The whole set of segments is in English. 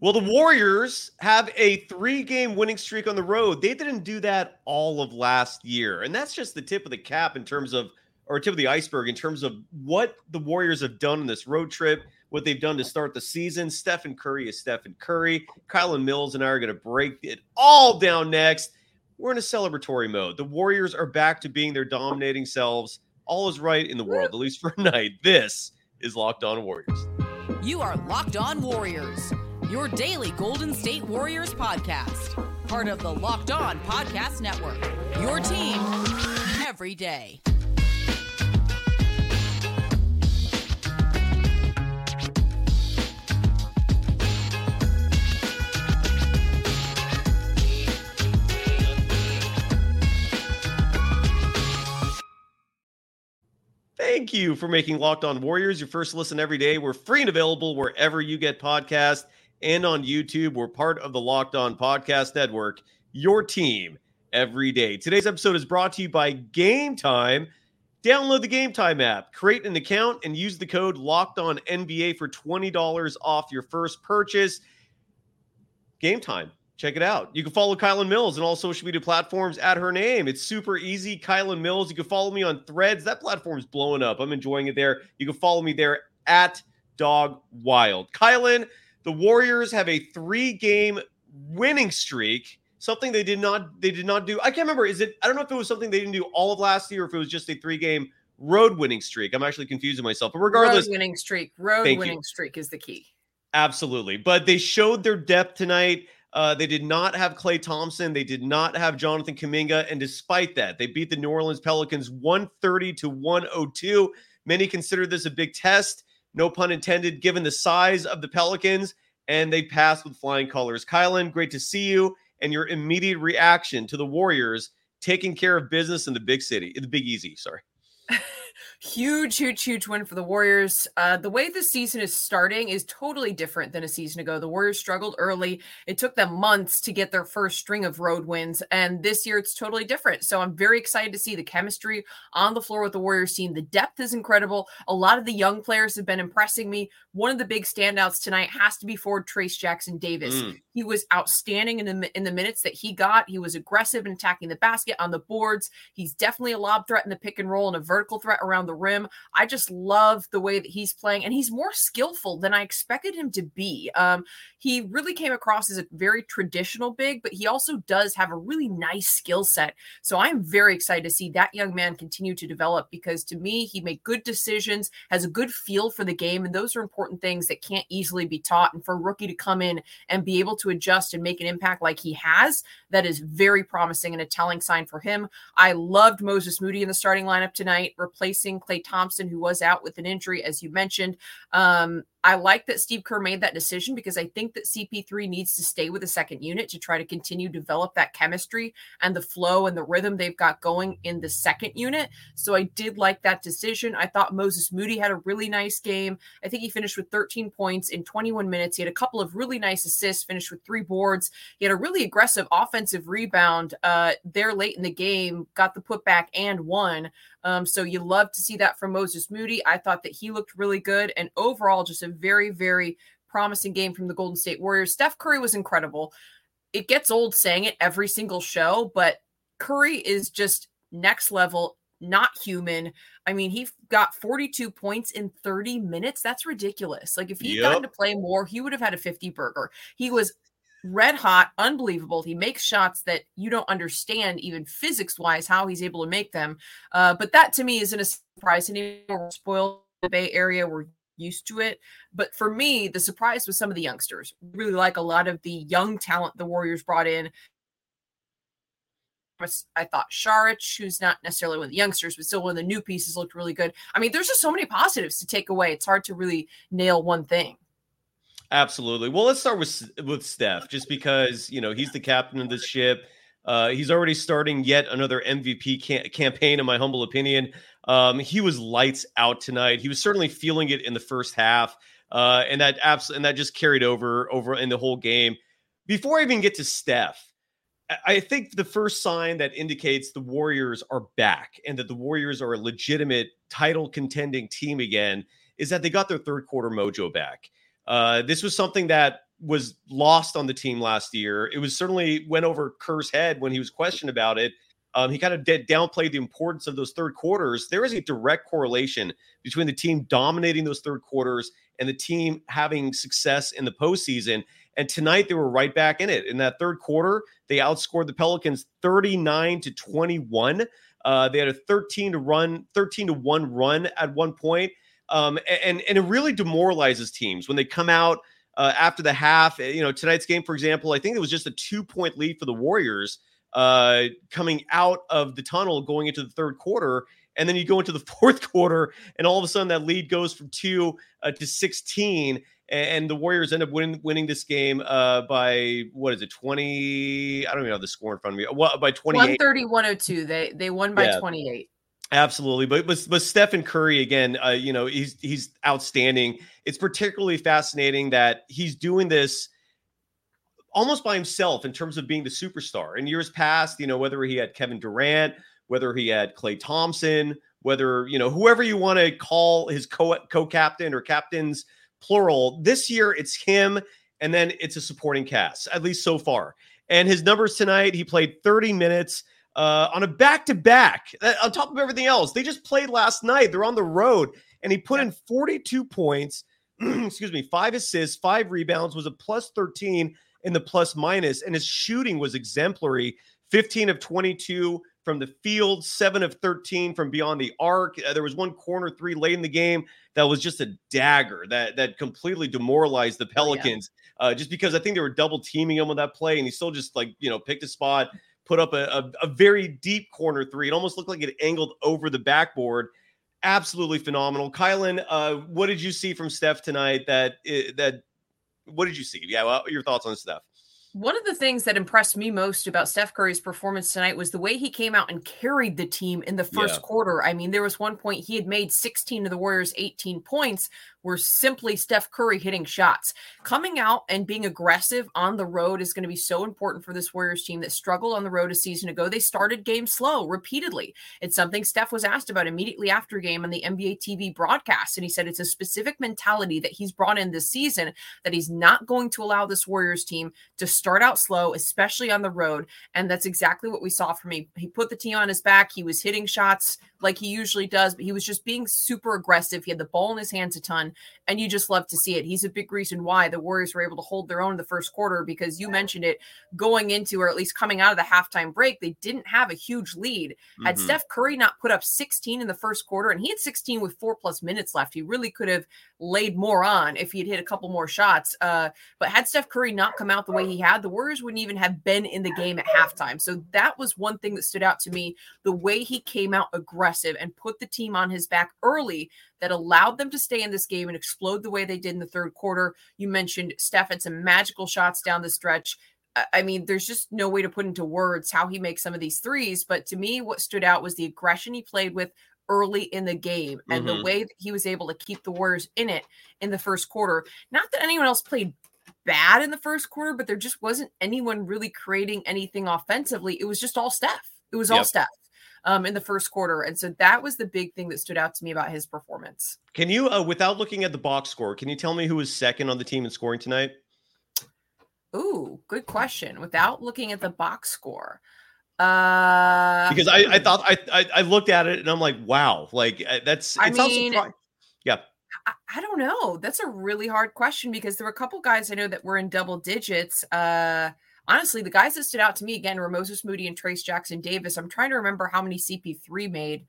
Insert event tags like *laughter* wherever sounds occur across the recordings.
Well, the Warriors have a three game winning streak on the road. They didn't do that all of last year. And that's just the tip of the cap in terms of, or tip of the iceberg in terms of what the Warriors have done in this road trip, what they've done to start the season. Stephen Curry is Stephen Curry. Kylen Mills and I are going to break it all down next. We're in a celebratory mode. The Warriors are back to being their dominating selves. All is right in the world, at least for a night. This is Locked On Warriors. You are Locked On Warriors your daily Golden State Warriors podcast. Part of the Locked On Podcast Network. Your team every day. Thank you for making Locked On Warriors your first listen every day. We're free and available wherever you get podcasts and on YouTube. We're part of the Locked On Podcast Network, your team every day. Today's episode is brought to you by Game Time. Download the Game Time app, create an account, and use the code Locked On NBA for $20 off your first purchase. Game Time. Check it out. You can follow Kylen Mills on all social media platforms at her name. It's super easy. Kylen Mills. You can follow me on threads. That platform's blowing up. I'm enjoying it there. You can follow me there at Dog Wild. Kylen, the Warriors have a three-game winning streak. Something they did not they did not do. I can't remember. Is it? I don't know if it was something they didn't do all of last year, or if it was just a three-game road winning streak. I'm actually confusing myself. But regardless, road winning streak, road winning you. streak is the key. Absolutely. But they showed their depth tonight. Uh, they did not have Klay Thompson. They did not have Jonathan Kuminga. And despite that, they beat the New Orleans Pelicans 130 to 102. Many consider this a big test no pun intended, given the size of the Pelicans, and they passed with flying colors. Kylen, great to see you and your immediate reaction to the Warriors taking care of business in the big city, the Big Easy. Sorry. *laughs* huge, huge, huge win for the Warriors. Uh, the way the season is starting is totally different than a season ago. The Warriors struggled early. It took them months to get their first string of road wins. And this year it's totally different. So I'm very excited to see the chemistry on the floor with the Warriors team. The depth is incredible. A lot of the young players have been impressing me. One of the big standouts tonight has to be forward Trayce Jackson Davis. Mm. He was outstanding in the in the minutes that he got. He was aggressive in attacking the basket on the boards. He's definitely a lob threat in the pick and roll and a vertical threat around the rim. I just love the way that he's playing, and he's more skillful than I expected him to be. Um, he really came across as a very traditional big, but he also does have a really nice skill set. So I'm very excited to see that young man continue to develop because to me, he made good decisions, has a good feel for the game, and those are important things that can't easily be taught. And for a rookie to come in and be able to adjust and make an impact like he has, that is very promising and a telling sign for him. I loved Moses Moody in the starting lineup tonight, replacing Klay Thompson, who was out with an injury, as you mentioned. Um, I like that Steve Kerr made that decision because I think that CP3 needs to stay with the second unit to try to continue develop that chemistry and the flow and the rhythm they've got going in the second unit. So I did like that decision. I thought Moses Moody had a really nice game. I think he finished with 13 points in 21 minutes. He had a couple of really nice assists, finished with three boards. He had a really aggressive offensive rebound uh, there late in the game, got the putback and won. Um, so you love to see that from Moses Moody. I thought that he looked really good. And overall, just a very, very promising game from the Golden State Warriors. Steph Curry was incredible. It gets old saying it every single show, but Curry is just next level, not human. I mean, he got 42 points in 30 minutes. That's ridiculous. Like if he'd yep. gotten to play more, he would have had a 50 burger. He was red hot, unbelievable. He makes shots that you don't understand, even physics wise, how he's able to make them. Uh, but that to me isn't a surprise anymore. Spoiled the Bay Area. We're used to it. But for me, the surprise was some of the youngsters. Really like a lot of the young talent the Warriors brought in. I thought Saric, who's not necessarily one of the youngsters, but still one of the new pieces, looked really good. I mean, there's just so many positives to take away. It's hard to really nail one thing. Absolutely. Well, let's start with with Steph, just because you know he's the captain of this ship. Uh, he's already starting yet another MVP ca- campaign, in my humble opinion. Um, he was lights out tonight. He was certainly feeling it in the first half, uh, and that absolutely and that just carried over over in the whole game. Before I even get to Steph, I think the first sign that indicates the Warriors are back and that the Warriors are a legitimate title contending team again is that they got their third quarter mojo back. Uh, this was something that was lost on the team last year. It was certainly went over Kerr's head when he was questioned about it. Um, he kind of downplayed the importance of those third quarters. There is a direct correlation between the team dominating those third quarters and the team having success in the postseason. And tonight they were right back in it. In that third quarter, they outscored the Pelicans 39 to 21. Uh, they had a 13 to run, 13 to 1 run at one point. Um, and, and it really demoralizes teams when they come out uh, after the half. You know, tonight's game, for example, I think it was just a two point lead for the Warriors uh, coming out of the tunnel going into the third quarter. And then you go into the *laughs* fourth quarter, and all of a sudden that lead goes from two uh, to 16 and the Warriors end up winning winning this game uh, by what is it 20 I don't even have the score in front of me what by 28 130 102 they they won by yeah. 28 Absolutely, but but, but Stephen Curry again, uh, you know he's he's outstanding. It's particularly fascinating that he's doing this almost by himself in terms of being the superstar. In years past, you know whether he had Kevin Durant, whether he had Klay Thompson, whether you know whoever you want to call his co co captain or captains plural. This year it's him, and then it's a supporting cast, at least so far. And his numbers tonight, he played 30 minutes uh, on a back to back, on top of everything else. They just played last night. They're on the road, and he put in 42 points, *clears throat* excuse me, five assists, five rebounds, was a plus 13 in the plus minus, and his shooting was exemplary 15 of 22 from the field, seven of 13 from beyond the arc. Uh, there was one corner three late in the game that was just a dagger that that completely demoralized the Pelicans. Oh, yeah. uh, just because I think they were double teaming him on that play, and he still just like you know picked a spot, put up a, a, a very deep corner three. It almost looked like it angled over the backboard. Absolutely phenomenal, Kylen. Uh, what did you see from Steph tonight? That eh, that what did you see? Yeah, well, your thoughts on Steph? One of the things that impressed me most about Steph Curry's performance tonight was the way he came out and carried the team in the first yeah. quarter. I mean, there was one point he had made 16 of the Warriors 18 points, were simply Steph Curry hitting shots. Coming out and being aggressive on the road is going to be so important for this Warriors team that struggled on the road a season ago. They started games slow repeatedly. It's something Steph was asked about immediately after game on the NBA TV broadcast. And he said it's a specific mentality that he's brought in this season that he's not going to allow this Warriors team to start out slow, especially on the road. And that's exactly what we saw from him. He put the team on his back. He was hitting shots like he usually does, but he was just being super aggressive. He had the ball in his hands a ton and you just love to see it. He's a big reason why the Warriors were able to hold their own in the first quarter because you mentioned it going into or at least coming out of the halftime break, they didn't have a huge lead. Mm-hmm. Had Steph Curry not put up 16 in the first quarter, and he had 16 with four plus minutes left, he really could have laid more on if he had hit a couple more shots. Uh, but had Steph Curry not come out the way he had, the Warriors wouldn't even have been in the game at halftime. So that was one thing that stood out to me the way he came out aggressive and put the team on his back early that allowed them to stay in this game and explode the way they did in the third quarter. You mentioned Steph had some magical shots down the stretch. I mean, there's just no way to put into words how he makes some of these threes. But to me, what stood out was the aggression he played with early in the game and mm-hmm. the way that he was able to keep the Warriors in it in the first quarter. Not that anyone else played bad in the first quarter, but there just wasn't anyone really creating anything offensively. It was just all Steph. It was yep. all Steph um, in the first quarter. And so that was the big thing that stood out to me about his performance. Can you, uh, without looking at the box score, can you tell me who was second on the team in scoring tonight? Ooh, good question. Without looking at the box score. Uh, because I, I thought I, I, I looked at it and I'm like, wow, like uh, that's I mean, yeah. I, I, don't know. That's a really hard question because there were a couple guys I know that were in double digits. Uh, honestly, the guys that stood out to me again were Moses Moody and Trayce Jackson Davis. I'm trying to remember how many CP3 made.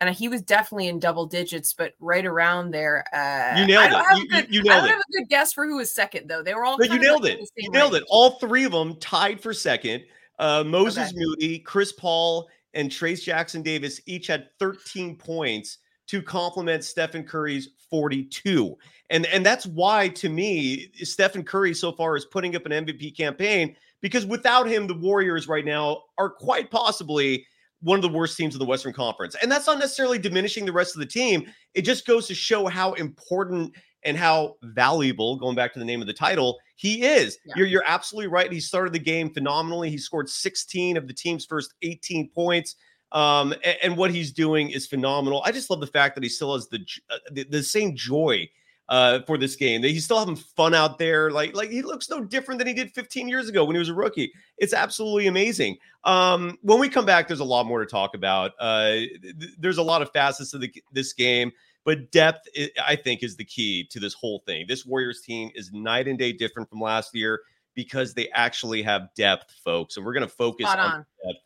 And he was definitely in double digits, but right around there. Uh, you nailed it. You, good, you, nailed I don't it. have a good guess for who was second, though. They were all. But you nailed like it. You nailed range. it. All three of them tied for second. Uh, Moses okay. Moody, Chris Paul, and Trayce Jackson Davis each had 13 points to complement Stephen Curry's 42. And, and that's why, to me, Stephen Curry so far is putting up an MVP campaign because without him, the Warriors right now are quite possibly one of the worst teams in the Western Conference. And that's not necessarily diminishing the rest of the team. It just goes to show how important and how valuable, going back to the name of the title, he is. Yeah. You're, you're absolutely right. He started the game phenomenally. He scored 16 of the team's first 18 points. Um, and, and, what he's doing is phenomenal. I just love the fact that he still has the, uh, the, the same joy uh, for this game. He's still having fun out there. Like, like he looks no different than he did 15 years ago when he was a rookie. It's absolutely amazing. Um, when we come back, there's a lot more to talk about. Uh, th- there's a lot of facets of the, this game, but depth, I think, is the key to this whole thing. This Warriors team is night and day different from last year because they actually have depth, folks. And we're going to focus on. on depth.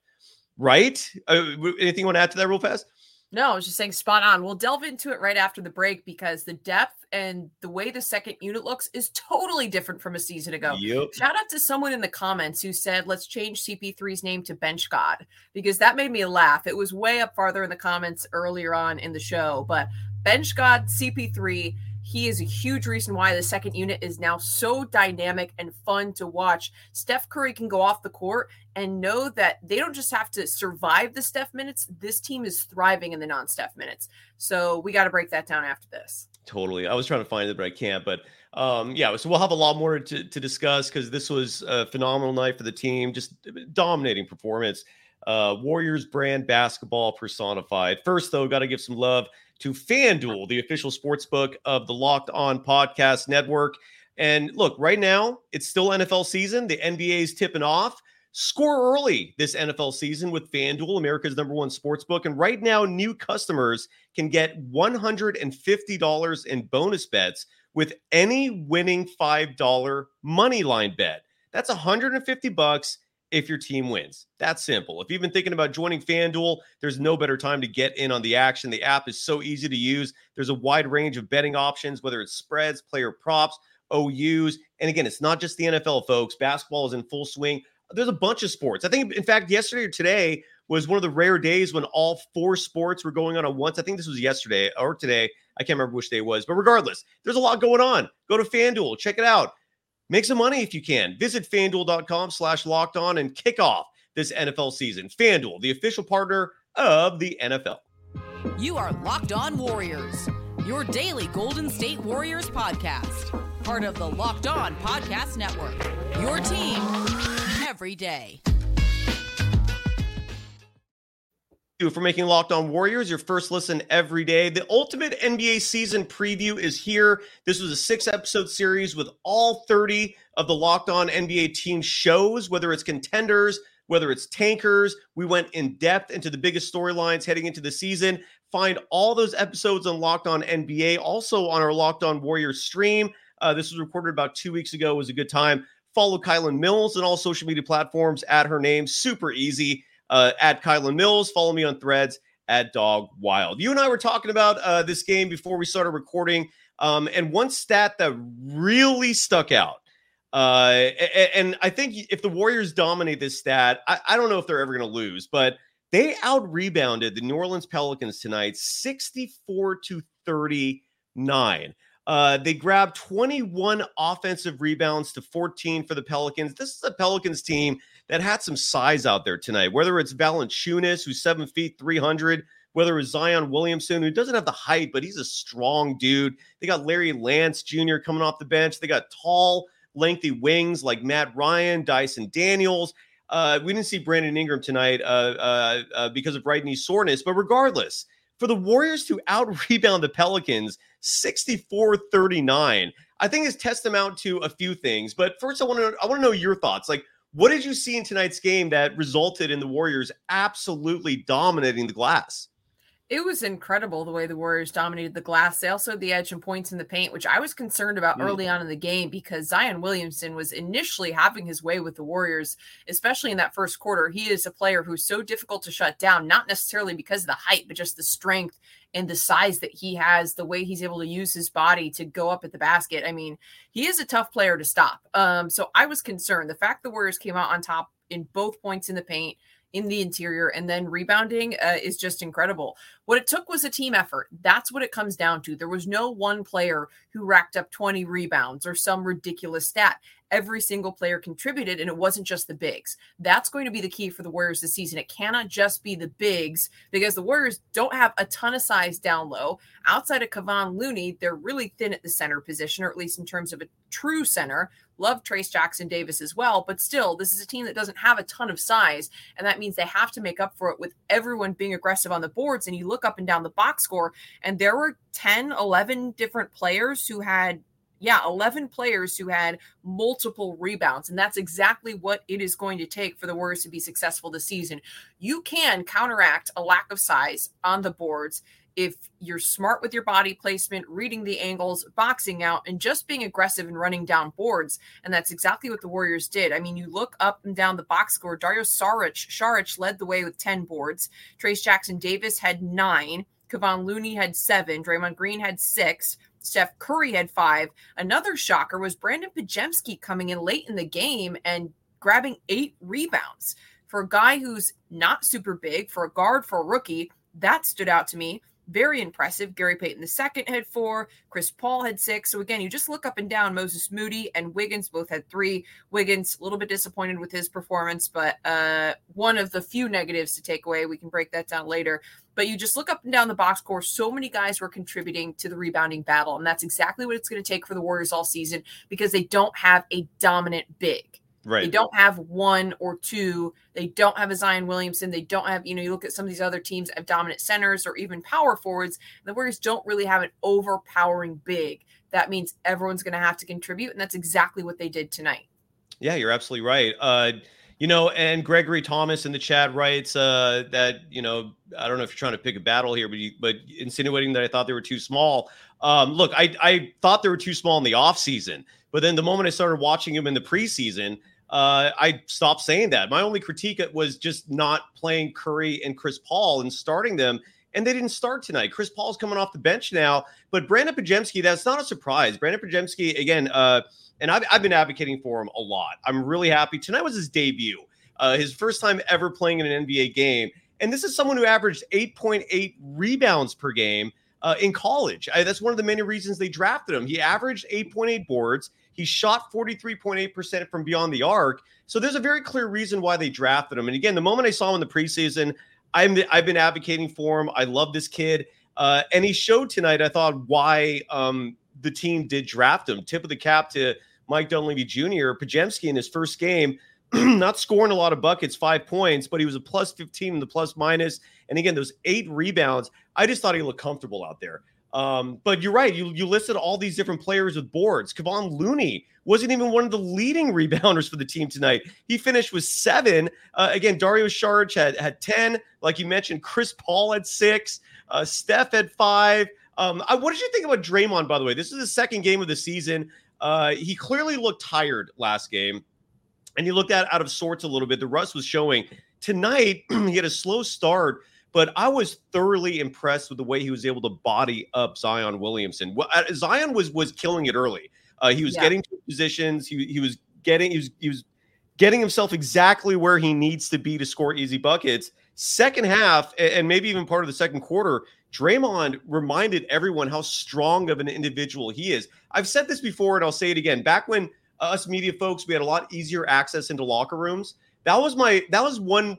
Right? Uh, anything you want to add to that real fast? No, I was just saying spot on. We'll delve into it right after the break because the depth and the way the second unit looks is totally different from a season ago. Yep. Shout out to someone in the comments who said, let's change CP3's name to Bench God because that made me laugh. It was way up farther in the comments earlier on in the show, but Bench God CP3 he is a huge reason why the second unit is now so dynamic and fun to watch. Steph Curry can go off the court and know that they don't just have to survive the Steph minutes. This team is thriving in the non Steph minutes. So we got to break that down after this. Totally. I was trying to find it, but I can't. But um, yeah, so we'll have a lot more to, to discuss because this was a phenomenal night for the team, just dominating performance. Uh, Warriors brand basketball personified. First, though, got to give some love to FanDuel, the official sports book of the Locked On Podcast Network. And look, right now, it's still NFL season. The NBA is tipping off. Score early this NFL season with FanDuel, America's number one sports book. And right now, new customers can get $150 in bonus bets with any winning $5 money line bet. That's 150 bucks if your team wins. That's simple. If you've been thinking about joining FanDuel, there's no better time to get in on the action. The app is so easy to use. There's a wide range of betting options, whether it's spreads, player props, OUs. And again, it's not just the NFL, folks. Basketball is in full swing. There's a bunch of sports. I think, in fact, yesterday or today was one of the rare days when all four sports were going on at once. I think this was yesterday or today. I can't remember which day it was, but regardless, there's a lot going on. Go to FanDuel, check it out. Make some money if you can. Visit fanduel.com slash locked on and kick off this NFL season. FanDuel, the official partner of the NFL. You are Locked On Warriors, your daily Golden State Warriors podcast. Part of the Locked On Podcast Network. Your team every day you for making Locked On Warriors your first listen every day. The ultimate NBA season preview is here. This was a six episode series with all 30 of the Locked On NBA team shows, whether it's contenders, whether it's tankers. We went in depth into the biggest storylines heading into the season. Find all those episodes on Locked On NBA, also on our Locked On Warriors stream. Uh, this was recorded about two weeks ago. It was a good time. Follow Kylen Mills on all social media platforms at her name. Super easy uh, at Kylen Mills. Follow me on threads at Dog Wild. You and I were talking about uh, this game before we started recording. Um, and one stat that really stuck out. Uh, and I think if the Warriors dominate this stat, I, I don't know if they're ever going to lose, but they out rebounded the New Orleans Pelicans tonight 64 to 39. Uh, they grabbed 21 offensive rebounds to 14 for the Pelicans. This is a Pelicans team that had some size out there tonight, whether it's Valanciunas, who's seven feet, 300, whether it's Zion Williamson, who doesn't have the height, but he's a strong dude. They got Larry Nance Jr. coming off the bench. They got tall, lengthy wings like Matt Ryan, Dyson Daniels. Uh, we didn't see Brandon Ingram tonight uh, uh, uh because of right knee soreness, but regardless, for the Warriors to out rebound the Pelicans 64 39, I think this is testament to a few things. But first, I want to I want to know your thoughts. Like, what did you see in tonight's game that resulted in the Warriors absolutely dominating the glass? It was incredible the way the Warriors dominated the glass. They also had the edge and points in the paint, which I was concerned about mm. early on in the game because Zion Williamson was initially having his way with the Warriors, especially in that first quarter. He is a player who's so difficult to shut down, not necessarily because of the height, but just the strength and the size that he has, the way he's able to use his body to go up at the basket. I mean, he is a tough player to stop. Um, so I was concerned. The fact the Warriors came out on top in both points in the paint in the interior and then rebounding uh, is just incredible. What it took was a team effort. That's what it comes down to. There was no one player who racked up 20 rebounds or some ridiculous stat. Every single player contributed, and it wasn't just the bigs. That's going to be the key for the Warriors this season. It cannot just be the bigs because the Warriors don't have a ton of size down low. Outside of Kevon Looney, they're really thin at the center position, or at least in terms of a true center. Love Trayce Jackson Davis as well, but still, this is a team that doesn't have a ton of size, and that means they have to make up for it with everyone being aggressive on the boards. And you look look up and down the box score, and there were 10, 11 different players who had yeah, 11 players who had multiple rebounds. And that's exactly what it is going to take for the Warriors to be successful this season. You can counteract a lack of size on the boards if you're smart with your body placement, reading the angles, boxing out, and just being aggressive and running down boards. And that's exactly what the Warriors did. I mean, you look up and down the box score. Dario Saric, Saric led the way with 10 boards. Trayce Jackson Davis had nine. Kevon Looney had seven. Draymond Green had six. Steph Curry had five. Another shocker was Brandin Podziemski coming in late in the game and grabbing eight rebounds. For a guy who's not super big, for a guard, for a rookie, that stood out to me. Very impressive. Gary Payton II had four. Chris Paul had six. So again, you just look up and down. Moses Moody and Wiggins both had three. Wiggins a little bit disappointed with his performance, but uh, one of the few negatives to take away. We can break that down later. But you just look up and down the box score. So many guys were contributing to the rebounding battle, and that's exactly what it's going to take for the Warriors all season because they don't have a dominant big. Right. They don't have one or two. They don't have a Zion Williamson. They don't have, you know, you look at some of these other teams have dominant centers or even power forwards. the Warriors don't really have an overpowering big. That means everyone's going to have to contribute. And that's exactly what they did tonight. Yeah, you're absolutely right. Uh, you know, and Gregory Thomas in the chat writes uh, that, you know, I don't know if you're trying to pick a battle here, but you, but insinuating that I thought they were too small. Um, look, I, I thought they were too small in the offseason, but then the moment I started watching them in the preseason, uh, I stopped saying that. My only critique was just not playing Curry and Chris Paul and starting them. And they didn't start tonight. Chris Paul's coming off the bench now, but Brandin Podziemski, that's not a surprise. Brandin Podziemski, again, uh, and I've, I've been advocating for him a lot. I'm really happy. Tonight was his debut, uh, his first time ever playing in an NBA game. And this is someone who averaged 8.8 rebounds per game uh, in college. I, that's one of the many reasons they drafted him. He averaged 8.8 boards. He shot 43.8% from beyond the arc. So there's a very clear reason why they drafted him. And again, the moment I saw him in the preseason, I'm I've been advocating for him. I love this kid. Uh, and he showed tonight, I thought, why um, the team did draft him. Tip of the cap to Mike Dunleavy Jr. Podziemski in his first game, *clears throat* not scoring a lot of buckets, five points, but he was a plus 15 in the plus minus. And again, those eight rebounds. I just thought he looked comfortable out there. Um, but you're right. You you listed all these different players with boards. Kevon Looney wasn't even one of the leading *laughs* rebounders for the team tonight. He finished with seven. Uh, again, Dario Saric had had ten. Like you mentioned, Chris Paul had six. Uh, Steph had five. Um, I, what did you think about Draymond? By the way, this is the second game of the season. Uh, he clearly looked tired last game, and he looked at out of sorts a little bit. The rust was showing. Tonight, *clears throat* he had a slow start but I was thoroughly impressed with the way he was able to body up Zion Williamson. Well, uh, Zion was was killing it early. Uh, he was yeah. getting to positions. He, he was getting he was he was getting himself exactly where he needs to be to score easy buckets. Second half, and maybe even part of the second quarter, Draymond reminded everyone how strong of an individual he is. I've said this before, and I'll say it again. Back when us media folks, we had a lot easier access into locker rooms. That was my that was one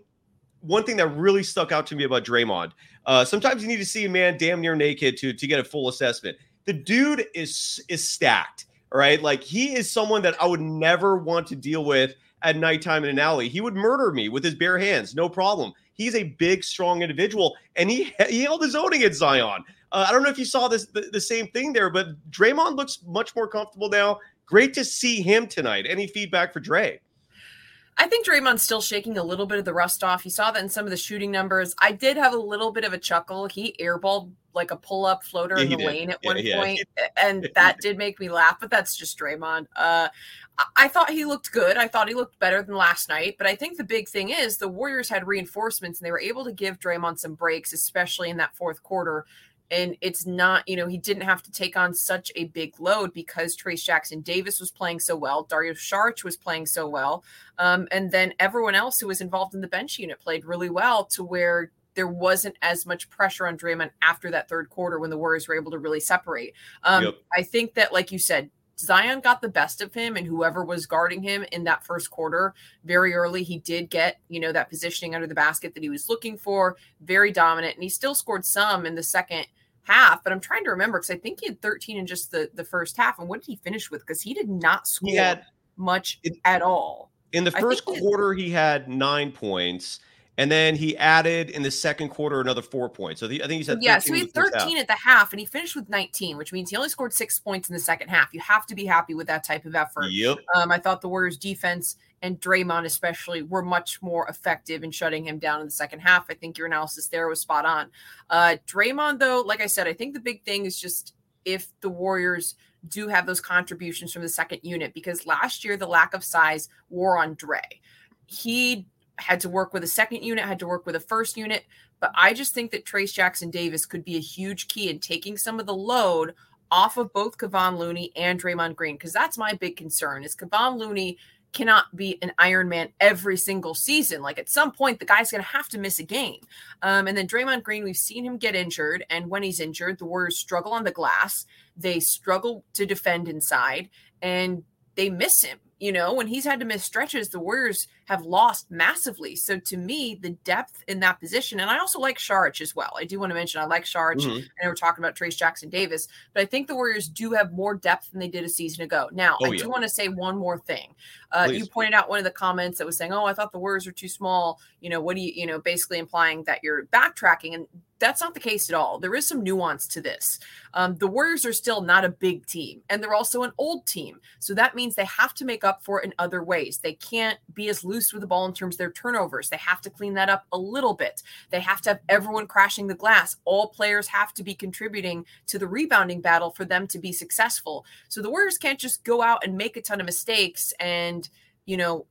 one thing that really stuck out to me about Draymond. Uh, sometimes you need to see a man damn near naked to to get a full assessment. The dude is is stacked. All right, like he is someone that I would never want to deal with at nighttime in an alley. He would murder me with his bare hands, no problem. He's a big, strong individual, and he *laughs* he held his own against Zion. Uh, I don't know if you saw this the, the same thing there, but Draymond looks much more comfortable now. Great to see him tonight. Any feedback for Dre? I think Draymond's still shaking a little bit of the rust off. You saw that in some of the shooting numbers. I did have a little bit of a chuckle. He airballed like a pull up floater yeah, in the lane at yeah, one yeah, point, *laughs* and that did make me laugh. But that's just Draymond. Uh, I thought he looked good. I thought he looked better than last night. But I think the big thing is the Warriors had reinforcements and they were able to give Draymond some breaks, especially in that fourth quarter and it's not, you know, he didn't have to take on such a big load because Trayce Jackson Davis was playing so well, Dario Saric was playing so well, um, and then everyone else who was involved in the bench unit played really well to where there wasn't as much pressure on Draymond after that third quarter when the Warriors were able to really separate. Um, yep. I think that, like you said, Zion got the best of him and whoever was guarding him in that first quarter very early he did get you know that positioning under the basket that he was looking for very dominant and he still scored some in the second half, but I'm trying to remember because I think he had 13 in just the the first half. And what did he finish with? Because he did not score had, much it, at all. In the first quarter, he had, he had nine points. And then he added in the second quarter another four points. So the, I think he said yeah. So he had 13 at the half, and he finished with 19, which means he only scored six points in the second half. You have to be happy with that type of effort. Yep. Um, I thought the Warriors defense and Draymond especially were much more effective in shutting him down in the second half. I think your analysis there was spot on. Uh, Draymond, though, like I said, I think the big thing is just if the Warriors do have those contributions from the second unit, because last year the lack of size wore on Dre. He had to work with a second unit, had to work with a first unit. But I just think that Trayce Jackson Davis could be a huge key in taking some of the load off of both Kevon Looney and Draymond Green, because that's my big concern is Kevon Looney cannot be an Iron Man every single season. Like at some point, the guy's going to have to miss a game. Um, and then Draymond Green, we've seen him get injured. And when he's injured, the Warriors struggle on the glass. They struggle to defend inside and they miss him. You know, when he's had to miss stretches, the Warriors have lost massively. So to me, the depth in that position, and I also like Saric as well. I do want to mention I like Saric. Mm-hmm. I know we're talking about Trayce Jackson Davis, but I think the Warriors do have more depth than they did a season ago. Now, oh, I yeah. do want to say one more thing. Uh, you pointed out one of the comments that was saying, "Oh, I thought the Warriors were too small." You know, what do you, you know, basically implying that you're backtracking, and that's not the case at all. There is some nuance to this. Um, the Warriors are still not a big team, and they're also an old team. So that means they have to make up for it in other ways. They can't be as loose with the ball in terms of their turnovers. They have to clean that up a little bit. They have to have everyone crashing the glass. All players have to be contributing to the rebounding battle for them to be successful. So the Warriors can't just go out and make a ton of mistakes and, you know,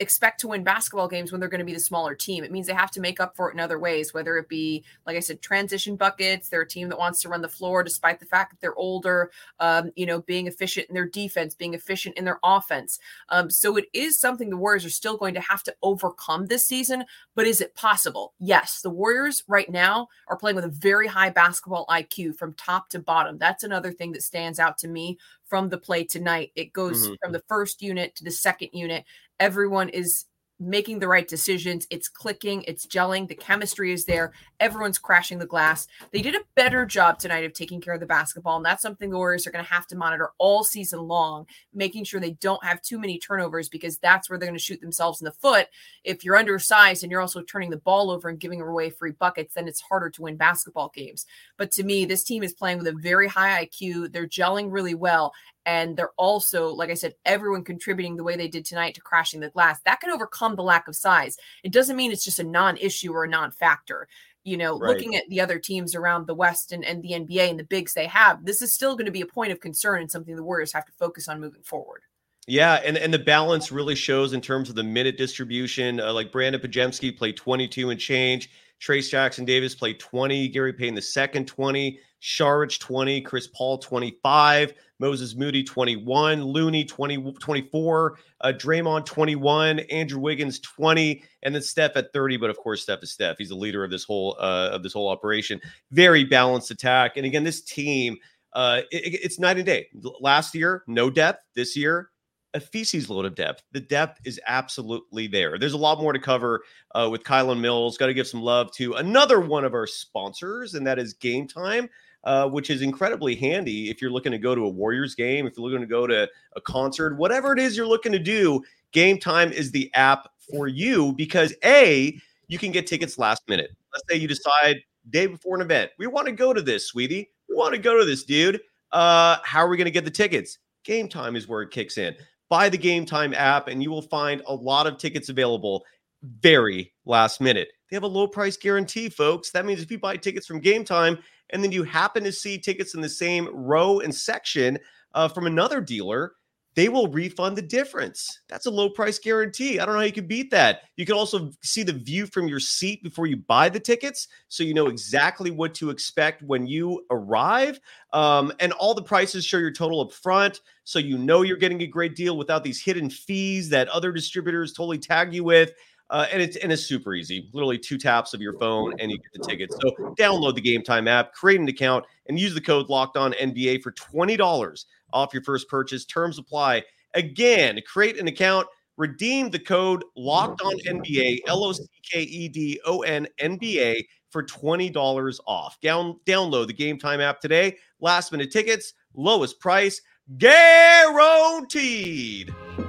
expect to win basketball games when they're going to be the smaller team. It means they have to make up for it in other ways, whether it be, like I said, transition buckets. They're a team that wants to run the floor despite the fact that they're older, um, you know, being efficient in their defense, being efficient in their offense. Um, so it is something the Warriors are still going to have to overcome this season. But is it possible? Yes. The Warriors right now are playing with a very high basketball IQ from top to bottom. That's another thing that stands out to me from the play tonight. It goes mm-hmm. from the first unit to the second unit. Everyone is making the right decisions. It's clicking, it's gelling, the chemistry is there. Everyone's crashing the glass. They did a better job tonight of taking care of the basketball, and that's something the Warriors are going to have to monitor all season long, making sure they don't have too many turnovers because that's where they're going to shoot themselves in the foot. If you're undersized and you're also turning the ball over and giving away free buckets, then it's harder to win basketball games. But to me, this team is playing with a very high IQ. They're gelling really well, and they're also like i said everyone contributing the way they did tonight to crashing the glass that can overcome the lack of size it doesn't mean it's just a non-issue or a non-factor you know right. looking at the other teams around the west and, and the nba and the bigs they have this is still going to be a point of concern and something the warriors have to focus on moving forward yeah, and, and the balance really shows in terms of the minute distribution. Uh, like Brandin Podziemski played 22 and change. Trayce Jackson Davis played 20. Gary Payton the second 20. Saric 20, Chris Paul 25, Moses Moody 21, Looney 20, 24, uh, Draymond 21, Andrew Wiggins 20, and then Steph at 30. But of course, Steph is Steph. He's the leader of this whole uh, of this whole operation. Very balanced attack. And again, this team, uh, it, it's night and day. Last year, no depth. This year, a feces load of depth. The depth is absolutely there. There's a lot more to cover uh, with Kylen Mills. Got to give some love to another one of our sponsors, and that is Game Time uh, which is incredibly handy if you're looking to go to a Warriors game, if you're looking to go to a concert, whatever it is you're looking to do. Game Time is the app for you because a you can get tickets last minute. Let's say you decide day before an event, we want to go to this, sweetie. We want to go to this, dude. Uh, how are we going to get the tickets? Game Time is where it kicks in. Buy the Game Time app, and you will find a lot of tickets available very last minute. They have a low price guarantee, folks. That means if you buy tickets from Game Time and then you happen to see tickets in the same row and section uh, from another dealer, they will refund the difference. That's a low price guarantee. I don't know how you can beat that. You can also see the view from your seat before you buy the tickets, so you know exactly what to expect when you arrive. Um, and all the prices show your total up front, so you know you're getting a great deal without these hidden fees that other distributors totally tag you with. Uh, and it's and it's super easy. Literally two taps of your phone and you get the tickets. So download the Game Time app, create an account, and use the code Locked On NBA for twenty dollars off your first purchase. Terms apply. Again, create an account, redeem the code Locked On NBA L O C K E D O N N B A for twenty dollars off. Down download the Game Time app today. Last minute tickets, lowest price guaranteed.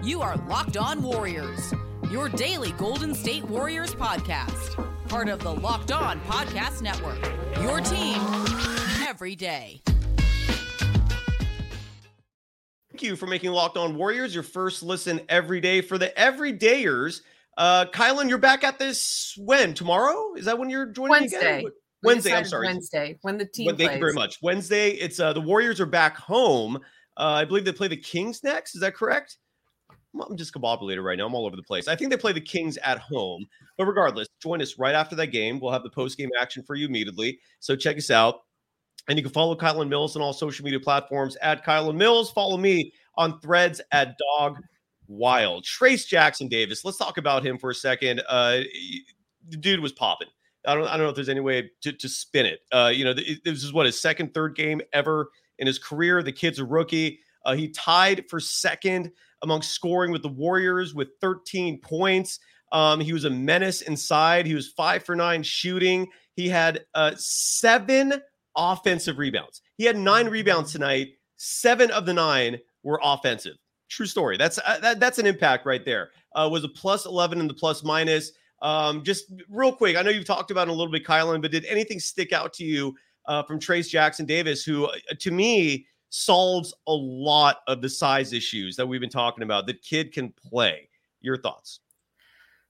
You are Locked On Warriors your daily Golden State Warriors podcast. Part of the Locked On Podcast Network. Your team every day. Thank you for making Locked On Warriors your first listen every day for the everydayers. Uh, Kylen, you're back at this when? Tomorrow? Is that when you're joining Wednesday. again? We Wednesday, I'm sorry. Wednesday when the team Well, plays. thank you very much. Wednesday, it's uh the Warriors are back home. Uh, I believe they play the Kings next. Is that correct? I'm- just combobulated right now. I'm all over the place. I think they play the Kings at home. But regardless, join us right after that game. We'll have the post game action for you immediately. So check us out. And you can follow Kylen Mills on all social media platforms at Kylen Mills. Follow me on threads at Dog Wild. Trayce Jackson Davis. Let's talk about him for a second. Uh, the dude was popping. I don't, I don't know if there's any way to, to spin it. Uh, you know, this is what his second, third game ever in his career. The kid's a rookie. Uh, he tied for second among scoring with the Warriors with 13 points. Um, he was a menace inside. He was five for nine shooting. He had uh, seven offensive rebounds. He had nine rebounds tonight. Seven of the nine were offensive. True story. That's uh, that, that's an impact right there. Uh, was a plus 11 in the plus minus. Um, just real quick, I know you've talked about it a little bit, Kylen, but did anything stick out to you uh, from Trayce Jackson Davis, who uh, to me solves a lot of the size issues that we've been talking about? The kid can play. Your thoughts?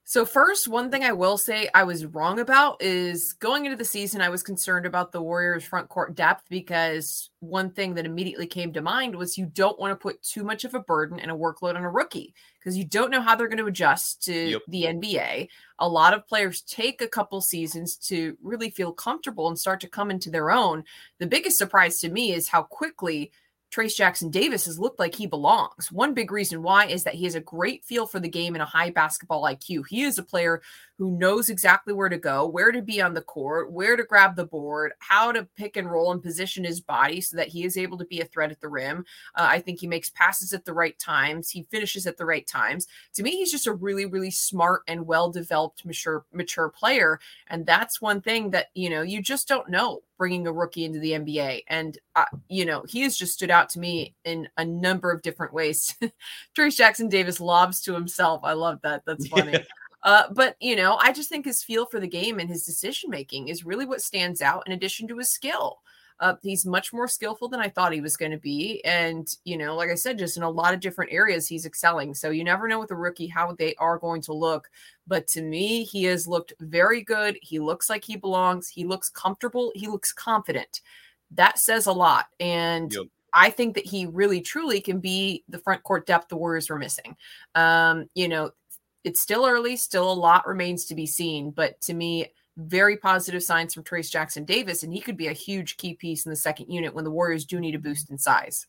So first, one thing I will say I was wrong about is going into the season, I was concerned about the Warriors front court depth because one thing that immediately came to mind was you don't want to put too much of a burden and a workload on a rookie because you don't know how they're going to adjust to Yep. the NBA. A lot of players take a couple seasons to really feel comfortable and start to come into their own. The biggest surprise to me is how quickly Trayce Jackson Davis has looked like he belongs. One big reason why is that he has a great feel for the game and a high basketball IQ. He is a player who knows exactly where to go, where to be on the court, where to grab the board, how to pick and roll and position his body so that he is able to be a threat at the rim. Uh, I think he makes passes at the right times. He finishes at the right times. To me, he's just a really, really smart and well-developed, mature, mature player. And that's one thing that you know you just don't know bringing a rookie into the NBA. And uh, you know he has just stood out to me in a number of different ways. *laughs* Trayce Jackson Davis lobs to himself. I love that. That's *laughs* funny. Uh, but you know, I just think his feel for the game and his decision making is really what stands out. In addition to his skill, uh, he's much more skillful than I thought he was going to be. And you know, like I said, just in a lot of different areas, he's excelling. So you never know with a rookie how they are going to look. But to me, he has looked very good. He looks like he belongs. He looks comfortable. He looks confident. That says a lot. And Yep. I think that he really truly can be the front court depth the Warriors were missing. Um, you know, it's still early, still a lot remains to be seen, but to me, very positive signs from Trayce Jackson Davis, and he could be a huge key piece in the second unit when the Warriors do need a boost in size.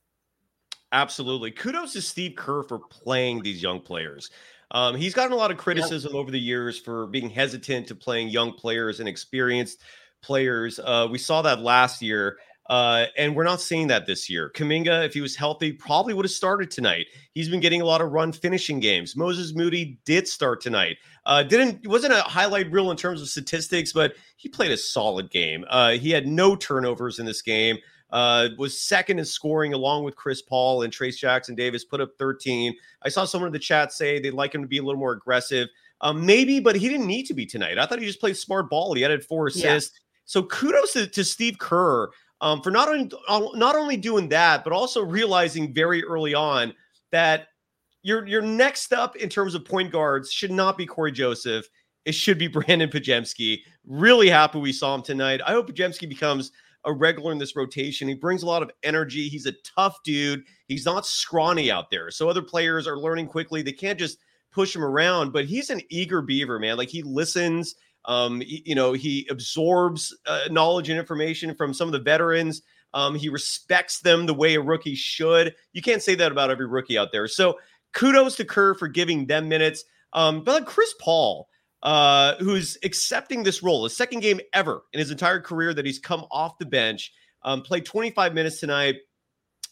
Absolutely. Kudos to Steve Kerr for playing these young players. Um, he's gotten a lot of criticism over the years for being hesitant to playing young players and experienced players. Uh, we saw that last year, uh, and we're not seeing that this year. Kuminga, if he was healthy, probably would have started tonight. He's been getting a lot of run finishing games. Moses Moody did start tonight. Uh, didn't wasn't a highlight reel in terms of statistics, but he played a solid game. Uh, he had no turnovers in this game uh, was second in scoring along with Chris Paul and Trayce Jackson Davis, put up 13. I saw someone in the chat say they'd like him to be a little more aggressive. Um, maybe, but he didn't need to be tonight. I thought he just played smart ball. He added four Yeah. assists. So kudos to, to Steve Kerr um, for not only not only doing that, but also realizing very early on that your your next up in terms of point guards should not be Cory Joseph. It should be *laughs* Brandin Podziemski. Really happy we saw him tonight. I hope Podziemski becomes a regular in this rotation. He brings a lot of energy. He's a tough dude. He's not scrawny out there. So other players are learning quickly. They can't just push him around, but he's an eager beaver, man. Like he listens. Um, he- you know, he absorbs uh, knowledge and information from some of the veterans. Um, he respects them the way a rookie should. You can't say that about every rookie out there. So kudos to Kerr for giving them minutes. Um, but like Chris Paul, uh, who's accepting this role, the second game ever in his entire career that he's come off the bench, um, played 25 minutes tonight.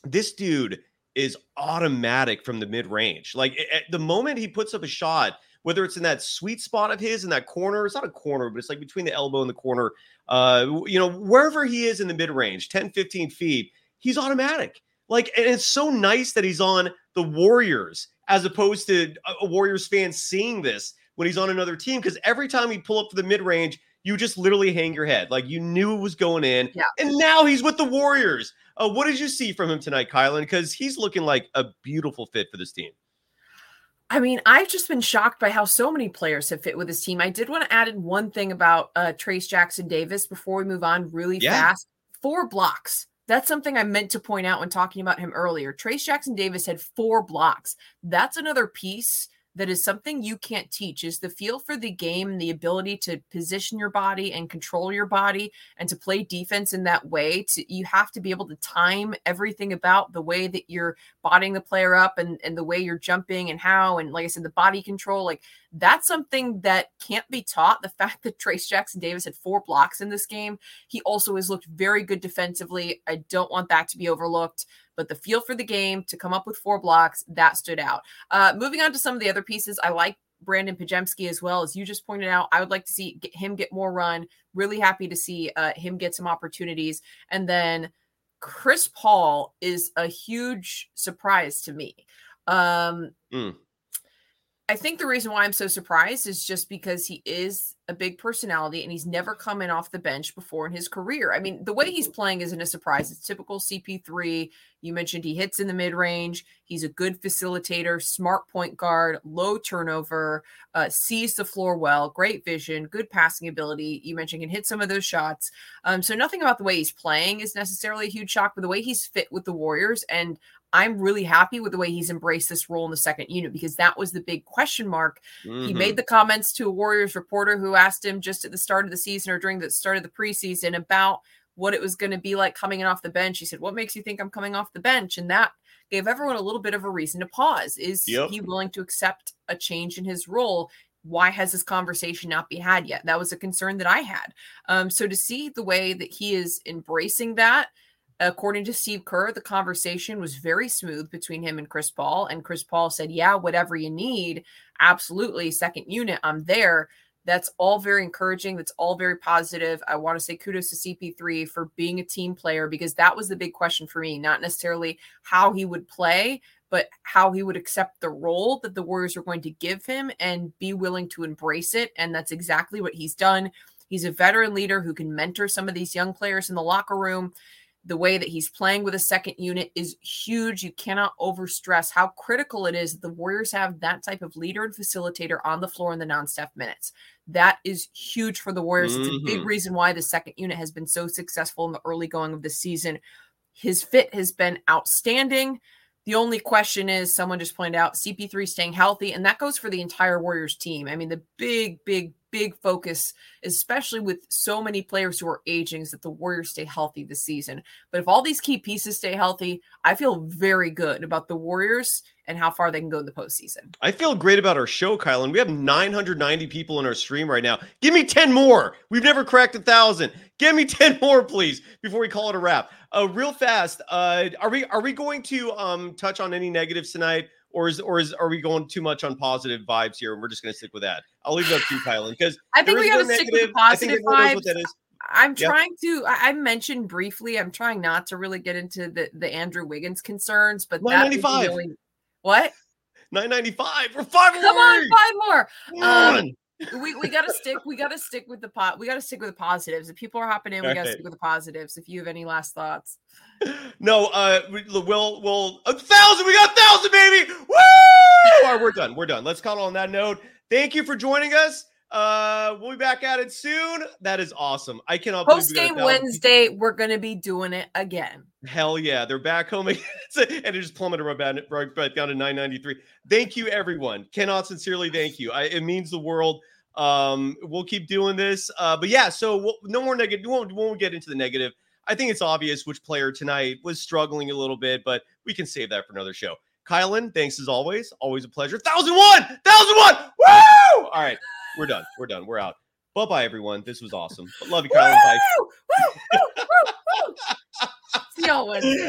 This dude is automatic from the mid range. Like at the moment he puts up a shot, whether it's in that sweet spot of his in that corner, it's not a corner, but it's like between the elbow and the corner. Uh, you know, wherever he is in the mid range, 10, 15 feet, he's automatic. Like, and it's so nice that he's on the Warriors as opposed to a Warriors fan seeing this when he's on another team. Because every time he'd pull up for the mid range, you just literally hang your head. Like you knew it was going in. Yeah. And now he's with the Warriors. Uh, what did you see from him tonight, Kylen? Because he's looking like a beautiful fit for this team. I mean, I've just been shocked by how so many players have fit with this team. I did want to add in one thing about uh, Trayce Jackson Davis before we move on really Yeah. fast. Four blocks. That's something I meant to point out when talking about him earlier. Trayce Jackson Davis had four blocks. That's another piece that is something you can't teach is the feel for the game, the ability to position your body and control your body and to play defense in that way. To you have to be able to time everything about the way that you're bodying the player up and, and the way you're jumping and how and like I said, the body control, like that's something that can't be taught. The fact that Trayce Jackson Davis had four blocks in this game, he also has looked very good defensively. I don't want that to be overlooked, but the feel for the game to come up with four blocks that stood out. Uh, moving on to some of the other pieces, I like Brandin Podziemski as well as you just pointed out. I would like to see get him get more run. Really happy to see uh, him get some opportunities, and then Chris Paul is a huge surprise to me. Um, Mm. I think the reason why I'm so surprised is just because he is a big personality and he's never come in off the bench before in his career. I mean, the way he's playing isn't a surprise. It's typical CP3. You mentioned he hits in the mid range. He's a good facilitator, smart point guard, low turnover, uh, sees the floor well, great vision, good passing ability. You mentioned can hit some of those shots. Um, so nothing about the way he's playing is necessarily a huge shock, but the way he's fit with the Warriors and I'm really happy with the way he's embraced this role in the second unit because that was the big question mark. He Mhm. made the comments to a Warriors reporter who asked him just at the start of the season or during the start of the preseason about what it was going to be like coming in off the bench. He said, What makes you think I'm coming off the bench? And that gave everyone a little bit of a reason to pause. Is Yep. he willing to accept a change in his role? Why has this conversation not been had yet? That was a concern that I had. Um, so to see the way that he is embracing that, according to Steve Kerr, the conversation was very smooth between him and Chris Paul. And Chris Paul said, Yeah, whatever you need, absolutely. Second unit, I'm there. That's all very encouraging. That's all very positive. I want to say kudos to CP3 for being a team player because that was the big question for me, not necessarily how he would play, but how he would accept the role that the Warriors are going to give him and be willing to embrace it. And that's exactly what he's done. He's a veteran leader who can mentor some of these young players in the locker room. The way that he's playing with a second unit is huge. You cannot overstress how critical it is that the Warriors have that type of leader and facilitator on the floor in the non Steph minutes. That is huge for the Warriors. It's a big Mhm. reason why the second unit has been so successful in the early going of the season. His fit has been outstanding. The only question is someone just pointed out CP3 staying healthy, and that goes for the entire Warriors team. I mean, the big, big, big focus, especially with so many players who are aging, is that the Warriors stay healthy this season. But if all these key pieces stay healthy, I feel very good about the Warriors and how far they can go in the postseason. I feel great about our show, Kylen. We have 990 people in our stream right now. Give me 10 more. We've never cracked a thousand. Give me *laughs* 10 more, please, before we call it a wrap. Uh, real fast. Uh, are we are we going to um touch on any negatives tonight? Or is or is are we going too much on positive vibes here and we're just gonna stick with that? I'll leave it up to you, *sighs* Kylen, because I think we got to stick with the positive vibes. that is. I'm Yep. trying to. I, I mentioned briefly. I'm trying not to really get into the the Andrew Wiggins concerns, but that would be the 195. only- What? 995. We're five Come on, five more. Come Um, on. We we got to stick. We got to stick with the pot. We got to stick with the positives. If people are hopping in, we got to stick with the positives. If you have any last thoughts, No, uh, we- we'll we'll a thousand. We got a thousand, baby. Woo! All right, we're done. We're done. Let's call on that note. Thank you for joining us. Uh, we'll be back at it soon. That is awesome. I cannot believe post game. Wednesday, we're gonna be doing it again. Hell yeah, they're back home *laughs* again. and it just plummeted right back, right down to 993. Thank you, everyone. Cannot sincerely thank you. I, it means the world. Um, we'll keep doing this. Uh, but yeah, so we'll, no more negative. We won't, we won't get into the negative. I think it's obvious which player tonight was struggling a little bit, but we can save that for another show. Kylen, thanks as always. Always a pleasure. Thousand one, thousand one. Woo! All right, we're done. We're done. We're out. Bye bye, everyone. This was awesome. Love you, Kylen. Bye. See y'all.